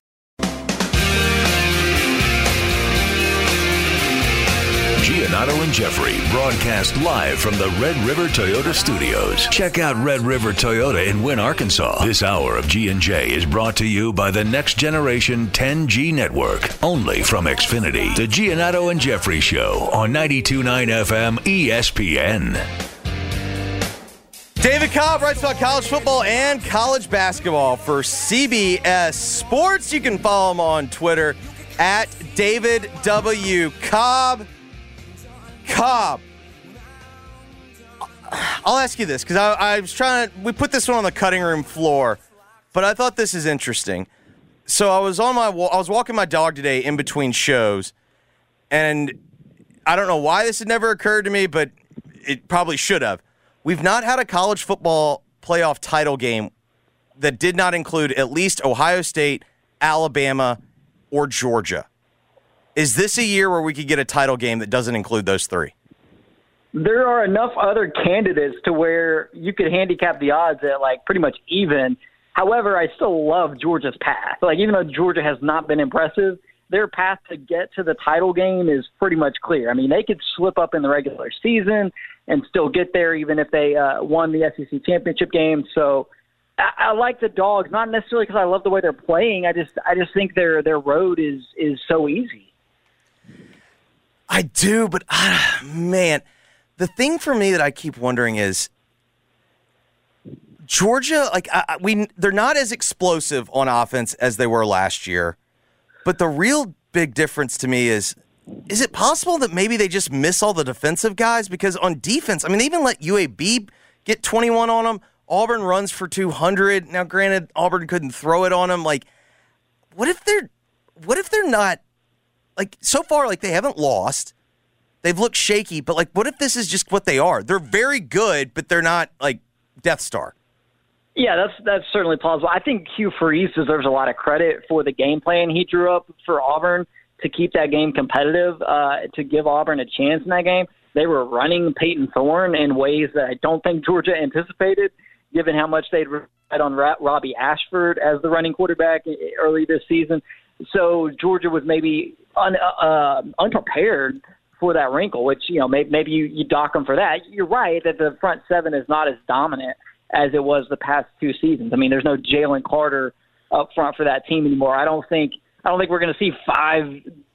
Giannotto and Jeffrey broadcast live from the Red River Toyota Studios. Check out Red River Toyota in Wynne, Arkansas. This hour of G&J is brought to you by the Next Generation 10G Network, only from Xfinity. The Giannotto and Jeffrey Show on 92.9 FM ESPN. David Cobb writes about college football and college basketball for CBS Sports. You can follow him on Twitter at David W. Cobb. Cobb. I'll ask you this because I, I was trying to. We put this one on the cutting room floor, but I thought this is interesting. So I was on my. I was walking my dog today in between shows, and I don't know why this had never occurred to me, but it probably should have. We've not had a college football playoff title game that did not include at least Ohio State, Alabama, or Georgia. Is this a year where we could get a title game that doesn't include those three? there are enough other candidates to where you could handicap the odds at like pretty much even. However, I still love Georgia's path. Like even though Georgia has not been impressive, their path to get to the title game is pretty much clear. I mean, they could slip up in the regular season and still get there, even if they uh, won the SEC championship game. So I, I like the dogs, not necessarily because I love the way they're playing. I just I just think their their road is is so easy. I do, but ah, man, the thing for me that I keep wondering is Georgia. Like I- we, they're not as explosive on offense as they were last year. But the real big difference to me is. Is it possible that maybe they just miss all the defensive guys? Because on defense, I mean, they even let UAB get 21 on them. Auburn runs for 200. Now, granted, Auburn couldn't throw it on them. Like, what if they're, what if they're not, like, so far, like, they haven't lost. They've looked shaky, but like, what if this is just what they are? They're very good, but they're not like Death Star. Yeah, that's that's certainly plausible. I think Hugh Freeze deserves a lot of credit for the game plan he drew up for Auburn to keep that game competitive, uh, to give Auburn a chance in that game. They were running Payton Thorne in ways that I don't think Georgia anticipated, given how much they'd relied on Robbie Ashford as the running quarterback early this season. So Georgia was maybe un, uh, unprepared for that wrinkle, which you know maybe, maybe you, you dock them for that. You're right that the front seven is not as dominant as it was the past two seasons. I mean, there's no Jalen Carter up front for that team anymore. I don't think I don't think we're going to see five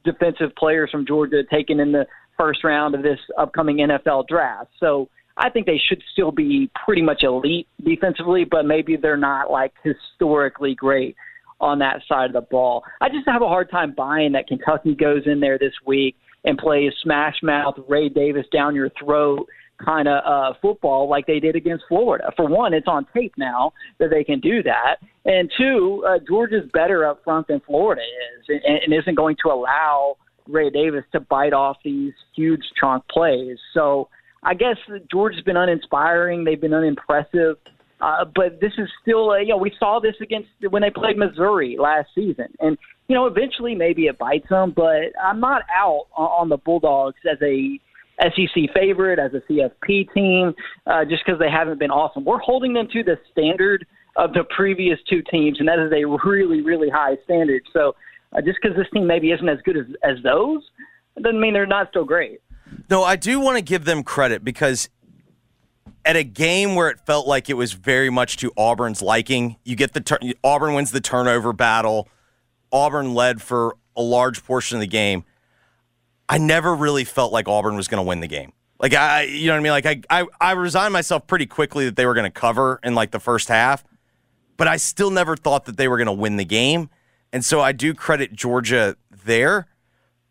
defensive players from Georgia taken in the first round of this upcoming NFL draft. So I think they should still be pretty much elite defensively, but maybe they're not like historically great on that side of the ball. I just have a hard time buying that Kentucky goes in there this week and plays smash mouth Ray Davis down your throat kind of uh, football like they did against Florida. For one, it's on tape now that they can do that, and two, uh, Georgia's better up front than Florida is, and, and isn't going to allow Ray Davis to bite off these huge chunk plays. So I guess Georgia's been uninspiring. They've been unimpressive. Uh, but this is still, uh, you know, we saw this against when they played Missouri last season, and you know, eventually maybe it bites them. But I'm not out on, on the Bulldogs as a SEC favorite, as a CFP team, uh, just because they haven't been awesome. We're holding them to the standard of the previous two teams, and that is a really, really high standard. So uh, just because this team maybe isn't as good as, as those, doesn't mean they're not still great. No, I do want to give them credit because at a game where it felt like it was very much to Auburn's liking, you get the tur- Auburn wins the turnover battle. Auburn led for a large portion of the game. I never really felt like Auburn was going to win the game. Like I, you know what I mean? Like I, I, I resigned myself pretty quickly that they were going to cover in like the first half, but I still never thought that they were going to win the game. And so I do credit Georgia there.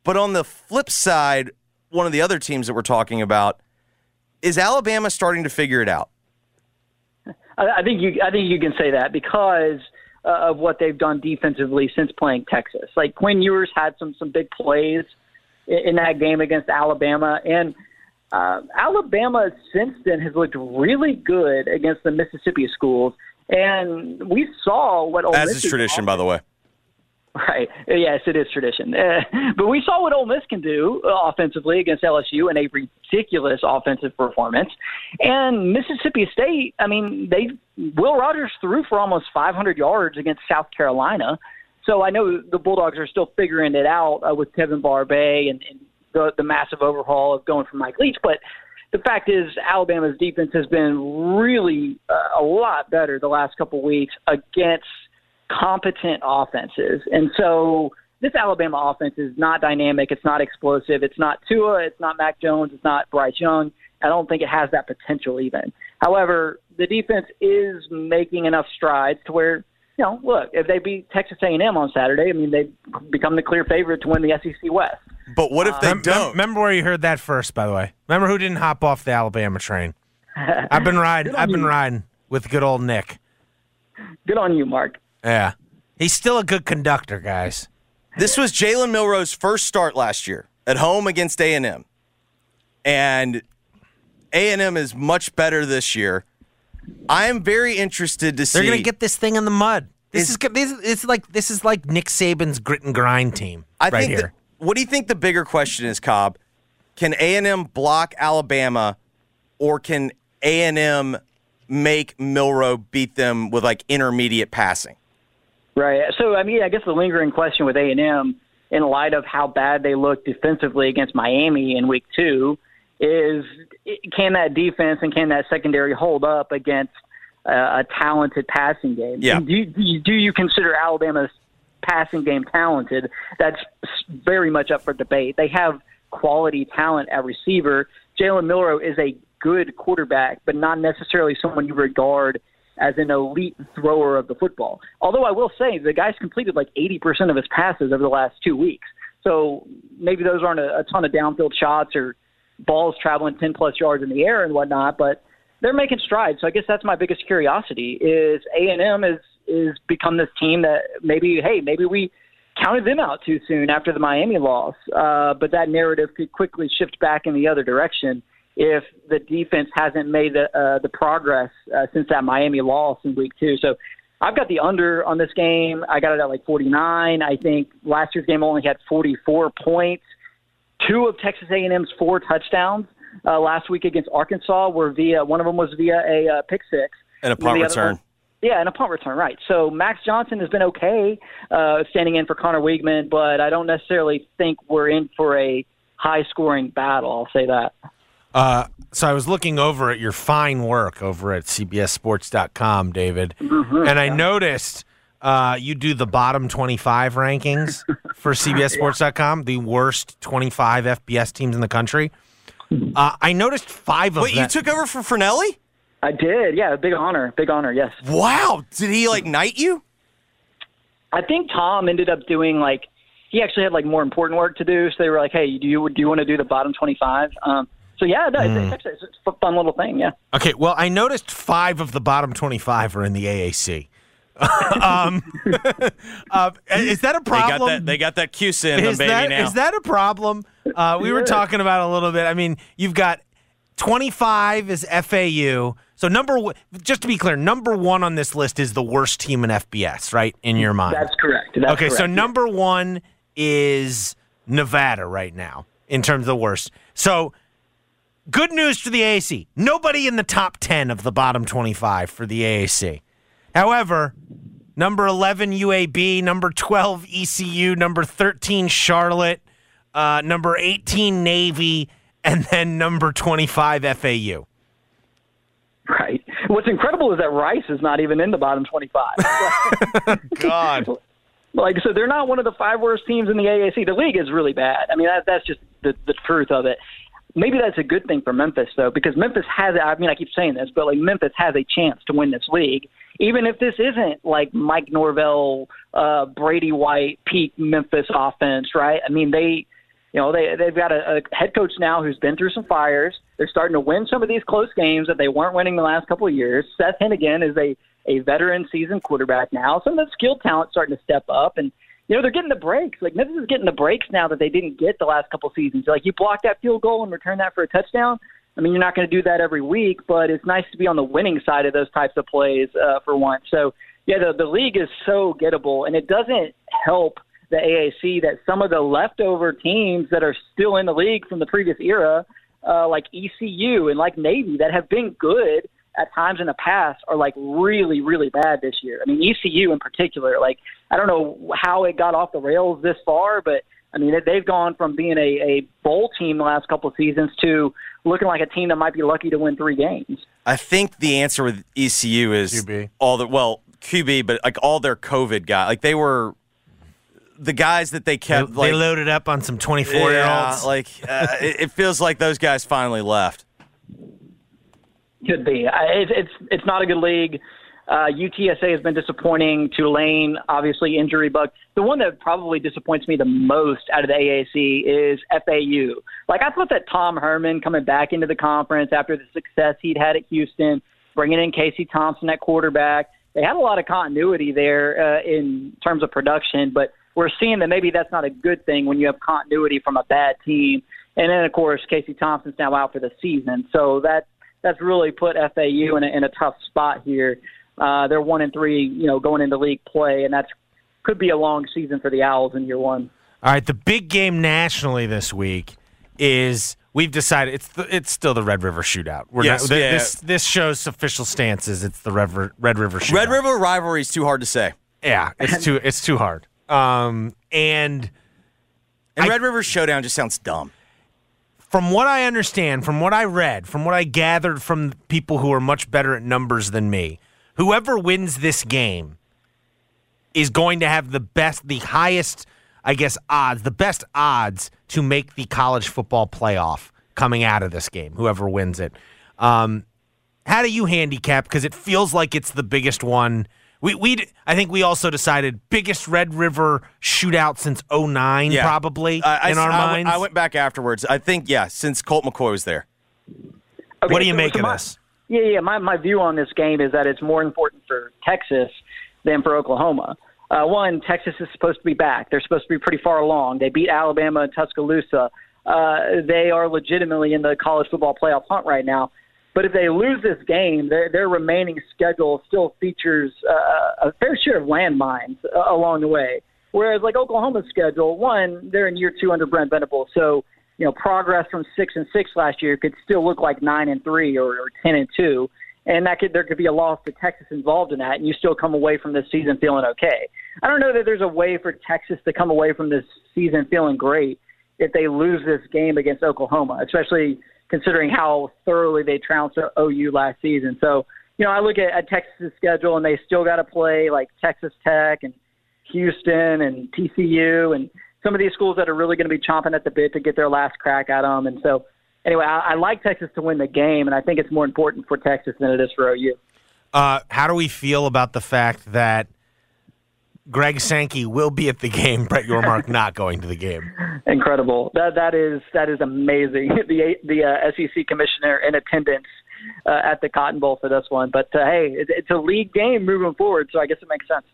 But on the flip side, one of the other teams that we're talking about is Alabama starting to figure it out. I, I think you I think you can say that because uh, of what they've done defensively since playing Texas. Like Quinn Ewers had some some big plays in, in that game against Alabama, and uh, Alabama since then has looked really good against the Mississippi schools. And we saw what Ole As Miss's is tradition, by the way. Right. Yes, it is tradition. But we saw what Ole Miss can do uh, offensively against LSU in a ridiculous offensive performance. And Mississippi State, I mean, they Will Rogers threw for almost 500 yards against South Carolina. So I know the Bulldogs are still figuring it out uh, with Kevin Barbay and, and the, the massive overhaul of going from Mike Leach. But the fact is, Alabama's defense has been really uh, a lot better the last couple weeks against competent offenses. And so this Alabama offense is not dynamic. It's not explosive. It's not Tua. It's not Mac Jones. It's not Bryce Young. I don't think it has that potential even. However, the defense is making enough strides to where you know, look, if they beat Texas A&M on Saturday, I mean, they become the clear favorite to win the SEC West. But what if they Mem- mem- don't? Remember where you heard that first, by the way. Remember who didn't hop off the Alabama train? I've been riding. I've been you. riding with good old Nick. Good on you, Mark. Yeah, he's still a good conductor, guys. This was Jalen Milroe's first start last year at home against A&M. And A&M is much better this year. I am very interested to see They're gonna get this thing in the mud. This Is- this. It's like this is like Nick Saban's grit and grind team I right think here. that- what do you think the bigger question is, Cobb? Can A&M block Alabama or can A&M make Milroe beat them with like intermediate passing? Right. So, I mean, I guess the lingering question with A&M, in light of how bad they looked defensively against Miami in Week Two, is can that defense and can that secondary hold up against uh, a talented passing game? Yeah. Do you, do you- consider Alabama's passing game talented? That's very much up for debate. They have quality talent at receiver. Jalen Milroe is a good quarterback, but not necessarily someone you regard as an elite thrower of the football. Although I will say the guy's completed like 80% of his passes over the last two weeks. So maybe those aren't a, a ton of downfield shots or balls traveling 10 plus yards in the air and whatnot, but they're making strides. So I guess that's my biggest curiosity is A&M is, is become this team that maybe, hey, maybe we counted them out too soon after the Miami loss. Uh, but that narrative could quickly shift back in the other direction if the defense hasn't made the uh, the progress uh, since that Miami loss in week two. So I've got the under on this game. I got it at like 49. I think last year's game only had 44 points. Two of Texas A&M's four touchdowns uh, last week against Arkansas were via one of them was via a uh, pick six And a punt other return. one- yeah, and a punt return, right. So Max Johnson has been okay uh, standing in for Conner Weigman, but I don't necessarily think we're in for a high scoring battle. I'll say that. Uh, so I was looking over at your fine work over at CBSSports.com, David, Mm-hmm. and I noticed uh, you do the bottom 25 rankings for CBSSports.com, the worst 25 FBS teams in the country. Uh, I noticed five of Wait, them. you took over for Fornelli? I did, yeah, big honor, big honor, yes. Wow. Did he like knight you? I think Tom ended up doing like he actually had like more important work to do, so they were like, "Hey, do you do you want to do the bottom 25?" Um, so yeah, no, it's, it's actually it's a fun little thing, yeah. Okay, well, I noticed five of the bottom 25 are in the AAC. um, uh, is that a They problem? got that. They got that CUSA in them, is baby. that now is that a problem? Uh, we were talking about it a little bit. I mean, you've got 25 is FAU. So number one, just to be clear, number one on this list is the worst team in FBS, right? In your mind, That's correct. That's okay. So number one is Nevada right now in terms of the worst. So good news for the AAC. Nobody in the top 10 of the bottom 25 for the AAC. However, number 11 UAB, number 12 ECU, number 13 Charlotte, uh, number 18 Navy, and then number 25 FAU. Right. What's incredible is that Rice is not even in the bottom 25. God. like, so they're not one of the five worst teams in the AAC. The league is really bad. I mean, that, that's just the, the truth of it. Maybe that's a good thing for Memphis, though, because Memphis has, I mean, I keep saying this, but like Memphis has a chance to win this league, even if this isn't like Mike Norvell, uh, Brady White, peak Memphis offense, right? I mean, they, you know, they they've got a, a head coach now who's been through some fires. They're starting to win some of these close games that they weren't winning the last couple of years. Seth Henigan is a a veteran seasoned quarterback now. Some of the skilled talent starting to step up, and you know they're getting the breaks. Like Memphis is getting the breaks now that they didn't get the last couple seasons. Like you block that field goal and return that for a touchdown. I mean, you're not going to do that every week, but it's nice to be on the winning side of those types of plays uh, for once. So yeah, the the league is so gettable, and it doesn't help the AAC that some of the leftover teams that are still in the league from the previous era, uh, like ECU and like Navy, that have been good at times in the past, are like really, really bad this year. I mean, ECU in particular, like I don't know how it got off the rails this far, but I mean, they've gone from being a, a bowl team the last couple of seasons to looking like a team that might be lucky to win three games. I think the answer with ECU is QB. all the well QB, but like all their COVID guys, like they were the guys that they They, kept. they like, loaded up on some twenty four year olds. like uh, it, it feels like those guys finally left. Could be. I- It's it's it's not a good league. Uh, UTSA has been disappointing. Tulane, obviously, injury bug. The one that probably disappoints me the most out of the AAC is FAU. Like I thought that Tom Herman coming back into the conference after the success he'd had at Houston, bringing in Casey Thompson at quarterback, they had a lot of continuity there uh, in terms of production. But we're seeing that maybe that's not a good thing when you have continuity from a bad team. And then, of course, Casey Thompson's now out for the season, so that that's really put FAU in a, in a tough spot here. Uh, they're one and three, you know, going into league play, and that's could be a long season for the Owls in year one. All right, the big game nationally this week is we've decided it's the, it's still the Red River Shootout. We're Yes, not, th- yeah. this this show's official stance is it's the Red, River- Red River Shootout. Red River rivalry is too hard to say. yeah, it's too it's too hard. Um, and And I- Red River Showdown just sounds dumb. from what I understand, from what I read, from what I gathered from people who are much better at numbers than me, whoever wins this game is going to have the best, the highest, I guess, odds, the best odds to make the college football playoff coming out of this game, whoever wins it. Um, how do you handicap? Because it feels like it's the biggest one. We, we, I think we also decided biggest Red River shootout since 09, Yeah. probably, I- I- in our I- minds. I went back afterwards. I think, yeah, since Colt McCoy was there. Okay, what do you so- make so of my- this? Yeah, yeah. My my view on this game is that it's more important for Texas than for Oklahoma. Uh, one, Texas is supposed to be back. They're supposed to be pretty far along. They beat Alabama and Tuscaloosa. Uh, they are legitimately in the college football playoff hunt right now. But if they lose this game, their their remaining schedule still features uh, a fair share of landmines uh, along the way. Whereas like Oklahoma's schedule, one, they're in year two under Brent Venables, so you know progress from six and six last year could still look like nine and three or, or ten and two, and that could there could be a loss to Texas involved in that, and you still come away from this season feeling okay. I don't know that there's a way for Texas to come away from this season feeling great if they lose this game against Oklahoma, especially considering how thoroughly they trounced OU last season. So, you know, I look at, at Texas's schedule and they still got to play like Texas Tech and Houston and TCU and some of these schools that are really going to be chomping at the bit to get their last crack at them. And so, anyway, I, I like Texas to win the game, and I think it's more important for Texas than it is for OU. Uh, how do we feel about the fact that Greg Sankey will be at the game, Brett Yormark not going to the game? Incredible. That that is that is amazing. The the uh, SEC commissioner in attendance uh, at the Cotton Bowl for this one. But uh, hey, it, it's a league game moving forward, so I guess it makes sense.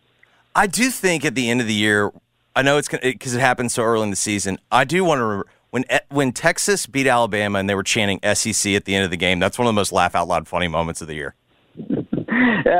I do think at the end of the year, I know it's because it, happened so early in the season. I do want to remember when E- when Texas beat Alabama and they were chanting SEC at the end of the game. That's one of the most laugh out loud funny moments of the year.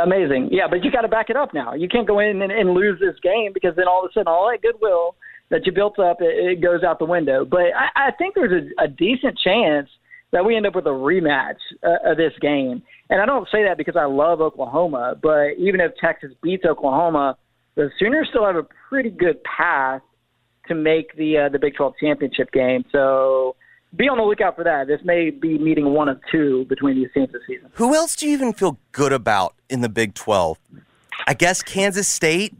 Amazing. Yeah, but you got to back it up now. You can't go in and, and lose this game because then all of a sudden all that goodwill that you built up it, it goes out the window. But I, I think there's a, a decent chance that we end up with a rematch uh, of this game. And I don't say that because I love Oklahoma, but even if Texas beats Oklahoma, the Sooners still have a pretty good path to make the uh, the Big 12 championship game. So be on the lookout for that. This may be meeting one of two between these teams this season. Who else do you even feel good about in the Big 12? I guess Kansas State.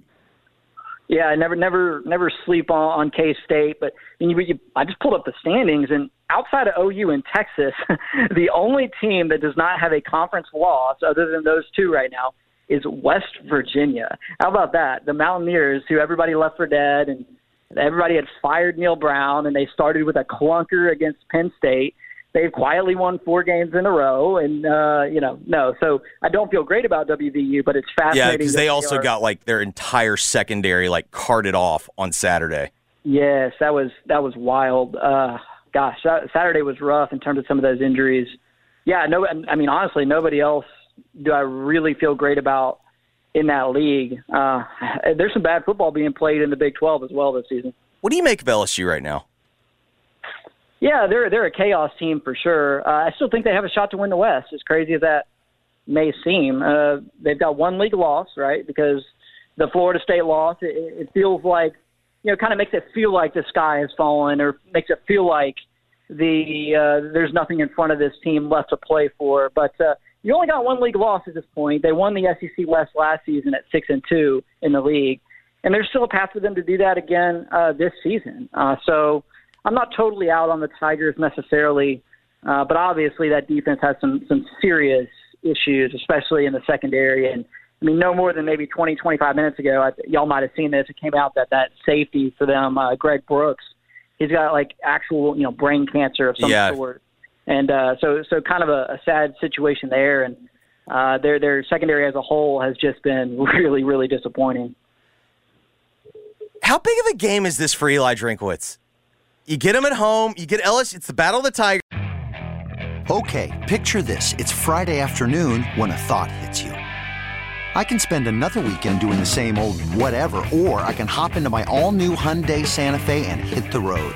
Yeah, I never, never, never sleep on, on K State. But I, mean, you, you, I just pulled up the standings, and outside of OU and Texas, the only team that does not have a conference loss, other than those two right now, is West Virginia. How about that? The Mountaineers, who everybody left for dead, and everybody had fired Neal Brown, and they started with a clunker against Penn State. They've quietly won four games in a row, and uh, you know, no. So I don't feel great about WVU, but it's fascinating. Yeah, because that they also are- got like their entire secondary like carted off on Saturday. Yes, that was that was wild. Uh, gosh, Sa- Saturday was rough in terms of some of those injuries. Yeah, no, I mean honestly, nobody else do I really feel great about in that league. Uh, there's some bad football being played in the Big 12 as well this season. What do you make of LSU right now? Yeah, they're they're a chaos team for sure. Uh, I still think they have a shot to win the West. As crazy as that may seem, uh, they've got one league loss, right? Because the Florida State loss, it, it feels like you know, kind of makes it feel like the sky has fallen, or makes it feel like the uh, there's nothing in front of this team left to play for. But uh, you only got one league loss at this point. They won the SEC West last season at six and two in the league, and there's still a path for them to do that again uh, this season. Uh, so I'm not totally out on the Tigers necessarily, uh, but obviously that defense has some some serious issues, especially in the secondary. And I mean, no more than maybe 20, 25 minutes ago, I, y'all might have seen this. It came out that that safety for them, uh, Greg Brooks, he's got like actual, you know, brain cancer of some Yeah. sort. And uh, so, so kind of a, a sad situation there. And uh, their their secondary as a whole has just been really, really disappointing. How big of a game is this for Eli Drinkwitz? You get him at home. You get LSU. It's the Battle of the Tigers. Okay, picture this. It's Friday afternoon when a thought hits you. I can spend another weekend doing the same old whatever, or I can hop into my all new Hyundai Santa Fe and hit the road.